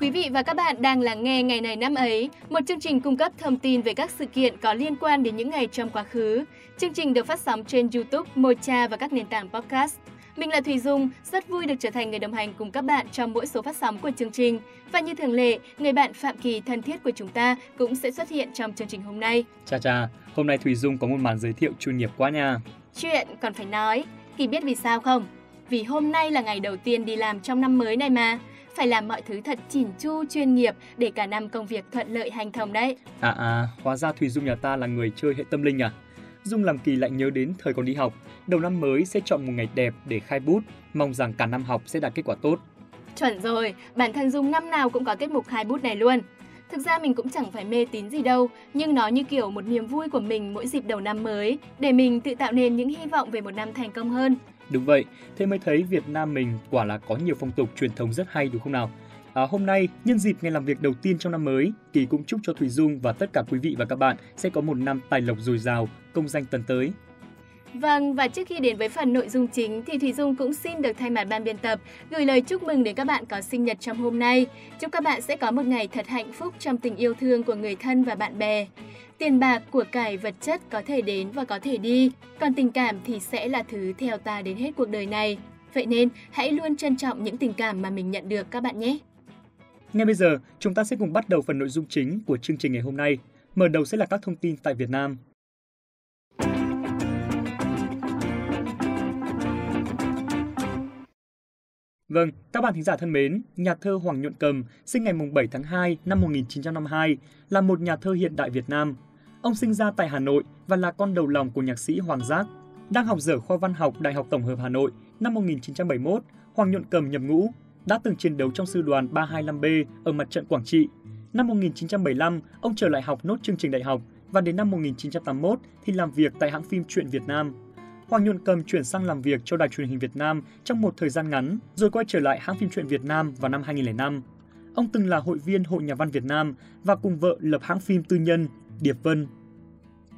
Quý vị và các bạn đang lắng nghe Ngày này năm ấy, một chương trình cung cấp thông tin về các sự kiện có liên quan đến những ngày trong quá khứ. Chương trình được phát sóng trên YouTube, Mocha và các nền tảng podcast. Mình là Thùy Dung, rất vui được trở thành người đồng hành cùng các bạn trong mỗi số phát sóng của chương trình. Và như thường lệ, người bạn Phạm Kỳ thân thiết của chúng ta cũng sẽ xuất hiện trong chương trình hôm nay. Chà chà, hôm nay Thùy Dung có một màn giới thiệu chuyên nghiệp quá nha. Chuyện còn phải nói, Kỳ biết vì sao không? Vì hôm nay là ngày đầu tiên đi làm trong năm mới này mà phải làm mọi thứ thật chỉn chu chuyên nghiệp để cả năm công việc thuận lợi hành thông đấy. À à, hóa ra Thùy Dung nhà ta là người chơi hệ tâm linh à? Dung làm kỳ lại nhớ đến thời còn đi học, đầu năm mới sẽ chọn một ngày đẹp để khai bút, mong rằng cả năm học sẽ đạt kết quả tốt. Chuẩn rồi, bản thân Dung năm nào cũng có tiết mục khai bút này luôn. Thực ra mình cũng chẳng phải mê tín gì đâu, nhưng nó như kiểu một niềm vui của mình mỗi dịp đầu năm mới, để mình tự tạo nên những hy vọng về một năm thành công hơn. Đúng vậy, thế mới thấy Việt Nam mình quả là có nhiều phong tục truyền thống rất hay đúng không nào? À, hôm nay, nhân dịp ngày làm việc đầu tiên trong năm mới, Kỳ cũng chúc cho Thùy Dung và tất cả quý vị và các bạn sẽ có một năm tài lộc dồi dào, công danh tần tới. Vâng, và trước khi đến với phần nội dung chính thì Thùy Dung cũng xin được thay mặt ban biên tập gửi lời chúc mừng đến các bạn có sinh nhật trong hôm nay. Chúc các bạn sẽ có một ngày thật hạnh phúc trong tình yêu thương của người thân và bạn bè. Tiền bạc, của cải, vật chất có thể đến và có thể đi, còn tình cảm thì sẽ là thứ theo ta đến hết cuộc đời này. Vậy nên, hãy luôn trân trọng những tình cảm mà mình nhận được các bạn nhé. Ngay bây giờ, chúng ta sẽ cùng bắt đầu phần nội dung chính của chương trình ngày hôm nay. Mở đầu sẽ là các thông tin tại Việt Nam. Vâng, các bạn thính giả thân mến, nhà thơ Hoàng Nhuận Cầm sinh ngày 7 tháng 2 năm 1952 là một nhà thơ hiện đại Việt Nam. Ông sinh ra tại Hà Nội và là con đầu lòng của nhạc sĩ Hoàng Giác. Đang học dở khoa văn học Đại học Tổng hợp Hà Nội năm 1971, Hoàng Nhuận Cầm nhập ngũ, đã từng chiến đấu trong sư đoàn 325B ở mặt trận Quảng Trị. Năm 1975, ông trở lại học nốt chương trình đại học và đến năm 1981 thì làm việc tại hãng phim Truyện Việt Nam. Hoàng Nhuận Cầm chuyển sang làm việc cho Đài truyền hình Việt Nam trong một thời gian ngắn, rồi quay trở lại hãng phim truyện Việt Nam vào năm 2005. Ông từng là hội viên Hội Nhà văn Việt Nam và cùng vợ lập hãng phim tư nhân Điệp Vân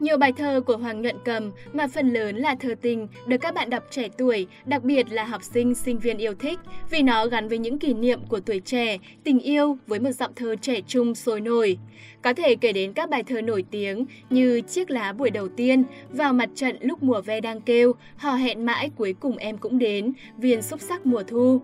nhiều bài thơ của Hoàng Nhuận Cầm mà phần lớn là thơ tình được các bạn đọc trẻ tuổi, đặc biệt là học sinh, sinh viên yêu thích vì nó gắn với những kỷ niệm của tuổi trẻ, tình yêu với một giọng thơ trẻ trung sôi nổi. Có thể kể đến các bài thơ nổi tiếng như Chiếc lá buổi đầu tiên, Vào mặt trận lúc mùa ve đang kêu, Hò hẹn mãi cuối cùng em cũng đến, Viên xúc sắc mùa thu.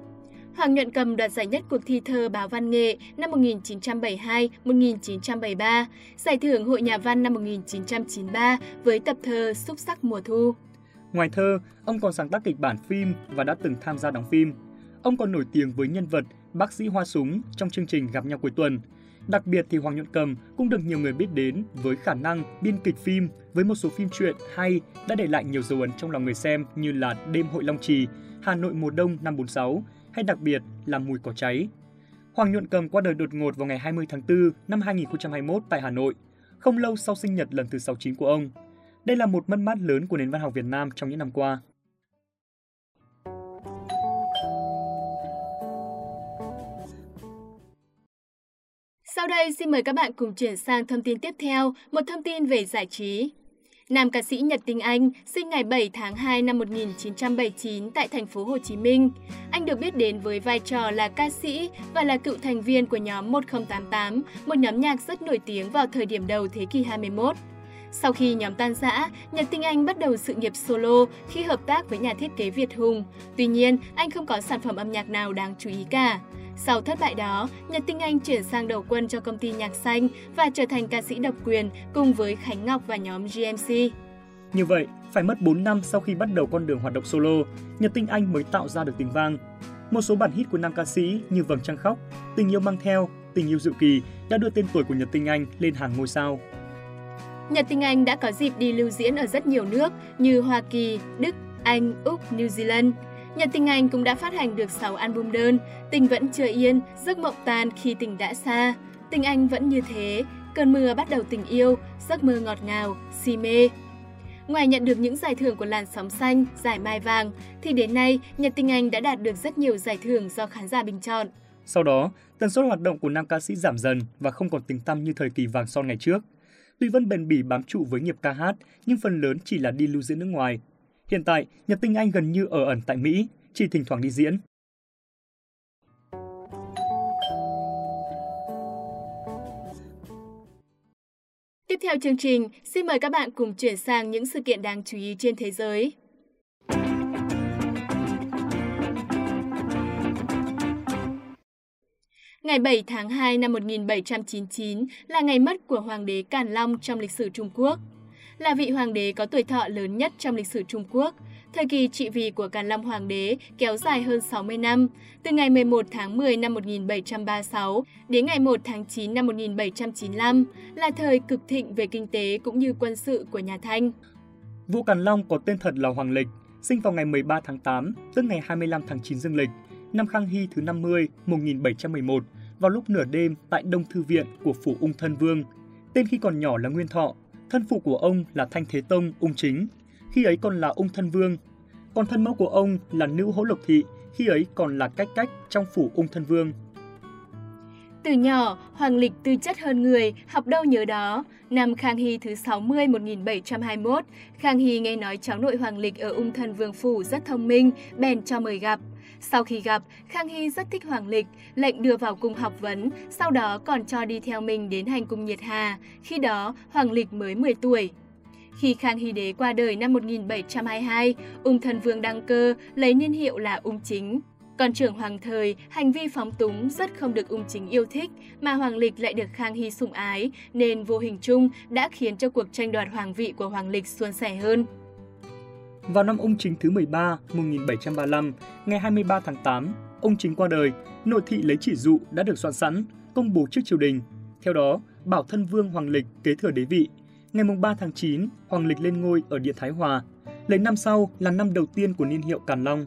Hoàng Nhuận Cầm đoạt giải nhất cuộc thi thơ báo văn nghệ năm 1972-1973, giải thưởng Hội Nhà văn năm 1993 với tập thơ Xúc sắc mùa thu. Ngoài thơ, ông còn sáng tác kịch bản phim và đã từng tham gia đóng phim. Ông còn nổi tiếng với nhân vật bác sĩ Hoa Súng trong chương trình Gặp nhau cuối tuần. Đặc biệt thì Hoàng Nhuận Cầm cũng được nhiều người biết đến với khả năng biên kịch phim với một số phim truyện hay đã để lại nhiều dấu ấn trong lòng người xem như là Đêm hội Long Trì, Hà Nội mùa đông năm 46, hay đặc biệt là mùi cỏ cháy. Hoàng Nhuận Cầm qua đời đột ngột vào ngày 20 tháng 4 năm 2021 tại Hà Nội, không lâu sau sinh nhật lần thứ 69 của ông. Đây là một mất mát lớn của nền văn học Việt Nam trong những năm qua. Sau đây xin mời các bạn cùng chuyển sang thông tin tiếp theo, một thông tin về giải trí. Nam ca sĩ Nhật Tinh Anh sinh ngày 7 tháng 2 năm 1979 tại thành phố Hồ Chí Minh. Anh được biết đến với vai trò là ca sĩ và là cựu thành viên của nhóm 1088, một nhóm nhạc rất nổi tiếng vào thời điểm đầu thế kỷ 21. Sau khi nhóm tan rã, Nhật Tinh Anh bắt đầu sự nghiệp solo khi hợp tác với nhà thiết kế Việt Hùng. Tuy nhiên, anh không có sản phẩm âm nhạc nào đáng chú ý cả. Sau thất bại đó, Nhật Tinh Anh chuyển sang đầu quân cho công ty Nhạc Xanh và trở thành ca sĩ độc quyền cùng với Khánh Ngọc và nhóm GMC. Như vậy, phải mất 4 năm sau khi bắt đầu con đường hoạt động solo, Nhật Tinh Anh mới tạo ra được tiếng vang. Một số bản hit của nam ca sĩ như Vầng Trăng Khóc, Tình yêu mang theo, Tình yêu dự kỳ đã đưa tên tuổi của Nhật Tinh Anh lên hàng ngôi sao. Nhật Tinh Anh đã có dịp đi lưu diễn ở rất nhiều nước như Hoa Kỳ, Đức, Anh, Úc, New Zealand. Nhật Tình Anh cũng đã phát hành được 6 album đơn, Tình vẫn chưa yên, Giấc mộng tan khi tình đã xa. Tình Anh vẫn như thế, Cơn mưa bắt đầu tình yêu, Giấc mơ ngọt ngào, Si mê. Ngoài nhận được những giải thưởng của làn sóng xanh, giải mai vàng, thì đến nay Nhật Tình Anh đã đạt được rất nhiều giải thưởng do khán giả bình chọn. Sau đó, tần suất hoạt động của nam ca sĩ giảm dần và không còn tình tăm như thời kỳ vàng son ngày trước. Tuy vẫn bền bỉ bám trụ với nghiệp ca hát, nhưng phần lớn chỉ là đi lưu diễn nước ngoài. Hiện tại, Nhật Tinh Anh gần như ở ẩn tại Mỹ, chỉ thỉnh thoảng đi diễn. Tiếp theo chương trình, xin mời các bạn cùng chuyển sang những sự kiện đáng chú ý trên thế giới. Ngày 7 tháng 2 năm 1799 là ngày mất của Hoàng đế Càn Long trong lịch sử Trung Quốc. Là vị hoàng đế có tuổi thọ lớn nhất trong lịch sử Trung Quốc, thời kỳ trị vì của Càn Long Hoàng đế kéo dài hơn 60 năm, từ ngày 11 tháng 10 năm 1736 đến ngày 1 tháng 9 năm 1795, là thời cực thịnh về kinh tế cũng như quân sự của nhà Thanh. Vũ Càn Long có tên thật là Hoàng Lịch, sinh vào ngày 13 tháng 8, tức ngày 25 tháng 9 dương lịch, năm Khang Hy thứ 50, 1711, vào lúc nửa đêm tại Đông Thư Viện của Phủ Ung Thân Vương. Tên khi còn nhỏ là Nguyên Thọ, thân phụ của ông là Thanh Thế Tông, Ung Chính, khi ấy còn là Ung Thân Vương. Còn thân mẫu của ông là Nữ Hỗ Lộc Thị, khi ấy còn là Cách Cách trong Phủ Ung Thân Vương. Từ nhỏ, Hoàng Lịch tư chất hơn người, học đâu nhớ đó. Năm Khang Hy thứ 60 1721, Khang Hy nghe nói cháu nội Hoàng Lịch ở Ung Thân Vương Phủ rất thông minh, bèn cho mời gặp. Sau khi gặp, Khang Hy rất thích Hoàng Lịch, lệnh đưa vào cung học vấn, sau đó còn cho đi theo mình đến hành cung Nhiệt Hà. Khi đó, Hoàng Lịch mới 10 tuổi. Khi Khang Hy Đế qua đời năm 1722, Ung Thần Vương đăng cơ, lấy niên hiệu là Ung Chính. Còn trưởng hoàng thời, hành vi phóng túng rất không được ung chính yêu thích, mà hoàng lịch lại được Khang Hy sủng ái, nên vô hình chung đã khiến cho cuộc tranh đoạt hoàng vị của hoàng lịch suôn sẻ hơn. Vào năm ung chính thứ 13, 1735, ngày 23 tháng 8, ông chính qua đời, nội thị lấy chỉ dụ đã được soạn sẵn, công bố trước triều đình. Theo đó, bảo thân vương Hoàng Lịch kế thừa đế vị. Ngày 3 tháng 9, Hoàng Lịch lên ngôi ở Điện Thái Hòa. Lấy năm sau là năm đầu tiên của niên hiệu Càn Long.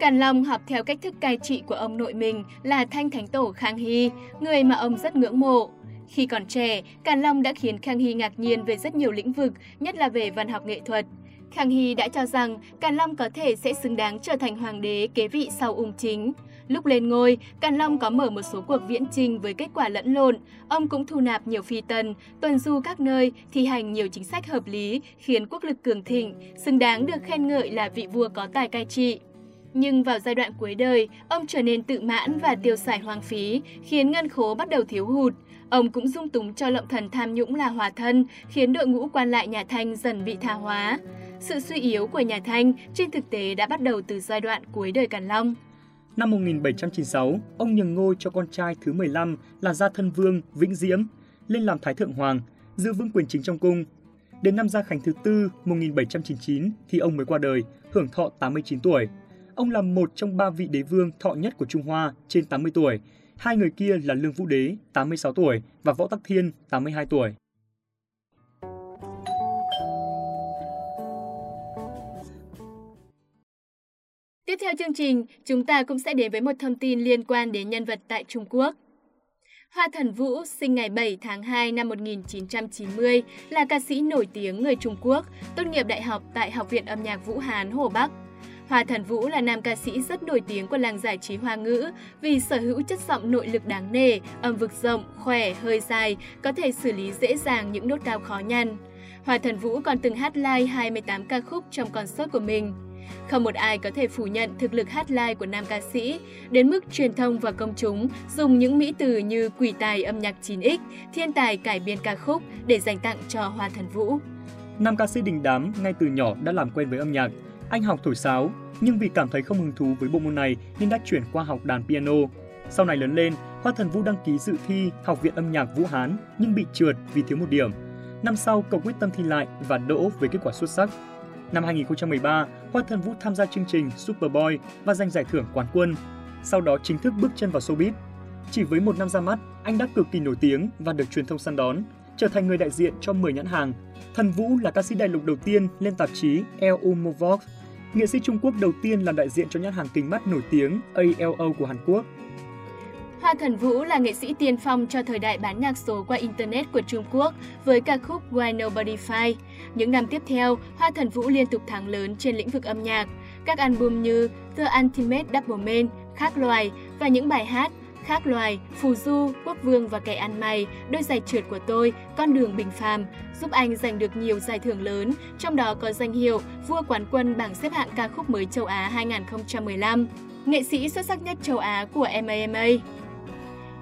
Càn Long học theo cách thức cai trị của ông nội mình là Thanh Thánh Tổ Khang Hy, người mà ông rất ngưỡng mộ. Khi còn trẻ, Càn Long đã khiến Khang Hy ngạc nhiên về rất nhiều lĩnh vực, nhất là về văn học nghệ thuật. Khang Hy đã cho rằng Càn Long có thể sẽ xứng đáng trở thành hoàng đế kế vị sau ung chính. Lúc lên ngôi, Càn Long có mở một số cuộc viễn trình với kết quả lẫn lộn. Ông cũng thu nạp nhiều phi tần, tuần du các nơi, thi hành nhiều chính sách hợp lý, khiến quốc lực cường thịnh, xứng đáng được khen ngợi là vị vua có tài cai trị. Nhưng vào giai đoạn cuối đời, ông trở nên tự mãn và tiêu xài hoang phí, khiến ngân khố bắt đầu thiếu hụt. Ông cũng dung túng cho lộng thần tham nhũng là hòa thân, khiến đội ngũ quan lại nhà Thanh dần bị tha hóa. Sự suy yếu của nhà Thanh trên thực tế đã bắt đầu từ giai đoạn cuối đời Càn Long. Năm 1796, ông nhường ngôi cho con trai thứ 15 là Gia Thân Vương Vĩnh Diễm, lên làm Thái Thượng Hoàng, giữ vững quyền chính trong cung. Đến năm Gia Khánh thứ tư 1799 thì ông mới qua đời, hưởng thọ 89 tuổi. Ông là một trong ba vị đế vương thọ nhất của Trung Hoa trên 80 tuổi. Hai người kia là Lương Vũ Đế, 86 tuổi và Võ Tắc Thiên, 82 tuổi. Tiếp theo chương trình, chúng ta cũng sẽ đến với một thông tin liên quan đến nhân vật tại Trung Quốc. Hoa Thần Vũ sinh ngày 7 tháng 2 năm 1990 là ca sĩ nổi tiếng người Trung Quốc, tốt nghiệp đại học tại Học viện âm nhạc Vũ Hán Hồ Bắc. Hoa Thần Vũ là nam ca sĩ rất nổi tiếng của làng giải trí hoa ngữ vì sở hữu chất giọng nội lực đáng nể, âm vực rộng, khỏe, hơi dài, có thể xử lý dễ dàng những nốt cao khó nhằn. Hoa Thần Vũ còn từng hát live 28 ca khúc trong concert của mình. Không một ai có thể phủ nhận thực lực hát live của nam ca sĩ, đến mức truyền thông và công chúng dùng những mỹ từ như quỷ tài âm nhạc 9X, thiên tài cải biên ca khúc để dành tặng cho Hoa Thần Vũ. Nam ca sĩ đình đám ngay từ nhỏ đã làm quen với âm nhạc. Anh học thổi sáo, nhưng vì cảm thấy không hứng thú với bộ môn này nên đã chuyển qua học đàn piano. Sau này lớn lên, Hoa Thần Vũ đăng ký dự thi Học viện âm nhạc Vũ Hán nhưng bị trượt vì thiếu một điểm. Năm sau, cậu quyết tâm thi lại và đỗ với kết quả xuất sắc. Năm 2013, Hoa Thần Vũ tham gia chương trình Superboy và giành giải thưởng quán quân. Sau đó chính thức bước chân vào showbiz. Chỉ với một năm ra mắt, anh đã cực kỳ nổi tiếng và được truyền thông săn đón, trở thành người đại diện cho 10 nhãn hàng. Thần Vũ là ca sĩ đại lục đầu tiên lên tạp chí LU Movox, nghệ sĩ Trung Quốc đầu tiên làm đại diện cho nhãn hàng kính mắt nổi tiếng ALO của Hàn Quốc. Hoa Thần Vũ là nghệ sĩ tiên phong cho thời đại bán nhạc số qua Internet của Trung Quốc với ca khúc Why Nobody Fight. Những năm tiếp theo, Hoa Thần Vũ liên tục thắng lớn trên lĩnh vực âm nhạc. Các album như The Ultimate Double Man, Khác Loài và những bài hát Khác Loài, Phù Du, Quốc Vương và Kẻ Ăn Mày, Đôi giày trượt của tôi, Con đường bình phàm giúp anh giành được nhiều giải thưởng lớn, trong đó có danh hiệu Vua quán quân bảng xếp hạng ca khúc mới châu Á 2015, nghệ sĩ xuất sắc nhất châu Á của MAMA.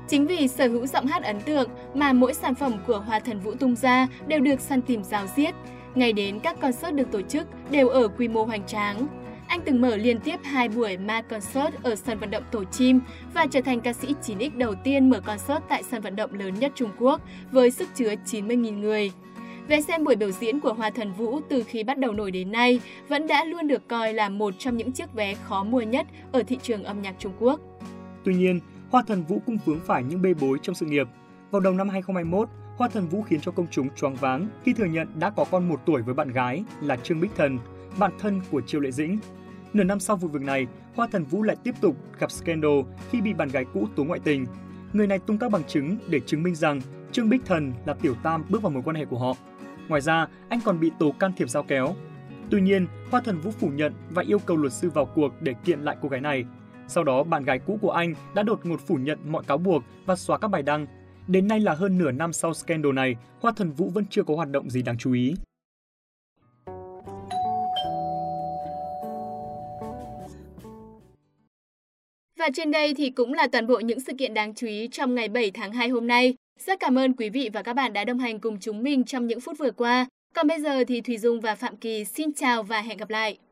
Chính vì sở hữu giọng hát ấn tượng mà mỗi sản phẩm của Hoa Thần Vũ tung ra đều được săn tìm rào diết. Ngày đến các concert được tổ chức đều ở quy mô hoành tráng. Anh từng mở liên tiếp hai buổi ma concert ở sân vận động Tổ Chim và trở thành ca sĩ 9X đầu tiên mở concert tại sân vận động lớn nhất Trung Quốc với sức chứa 90.000 người. Vé xem buổi biểu diễn của Hoa Thần Vũ từ khi bắt đầu nổi đến nay vẫn đã luôn được coi là một trong những chiếc vé khó mua nhất ở thị trường âm nhạc Trung Quốc. Tuy nhiên, Hoa Thần Vũ cũng vướng phải những bê bối trong sự nghiệp. Vào đầu năm 2021, Hoa Thần Vũ khiến cho công chúng choáng váng khi thừa nhận đã có con một tuổi với bạn gái là Trương Bích Thần, bạn thân của Triệu Lệ Dĩnh. Nửa năm sau vụ việc này, Hoa Thần Vũ lại tiếp tục gặp scandal khi bị bạn gái cũ tố ngoại tình. Người này tung các bằng chứng để chứng minh rằng Trương Bích Thần là tiểu tam bước vào mối quan hệ của họ. Ngoài ra, anh còn bị tố can thiệp giao kéo. Tuy nhiên, Hoa Thần Vũ phủ nhận và yêu cầu luật sư vào cuộc để kiện lại cô gái này. Sau đó, bạn gái cũ của anh đã đột ngột phủ nhận mọi cáo buộc và xóa các bài đăng. Đến nay là hơn nửa năm sau scandal này, Hoa Thần Vũ vẫn chưa có hoạt động gì đáng chú ý. Và trên đây thì cũng là toàn bộ những sự kiện đáng chú ý trong ngày 7 tháng 2 hôm nay. Rất cảm ơn quý vị và các bạn đã đồng hành cùng chúng mình trong những phút vừa qua. Còn bây giờ thì Thùy Dung và Phạm Kỳ xin chào và hẹn gặp lại.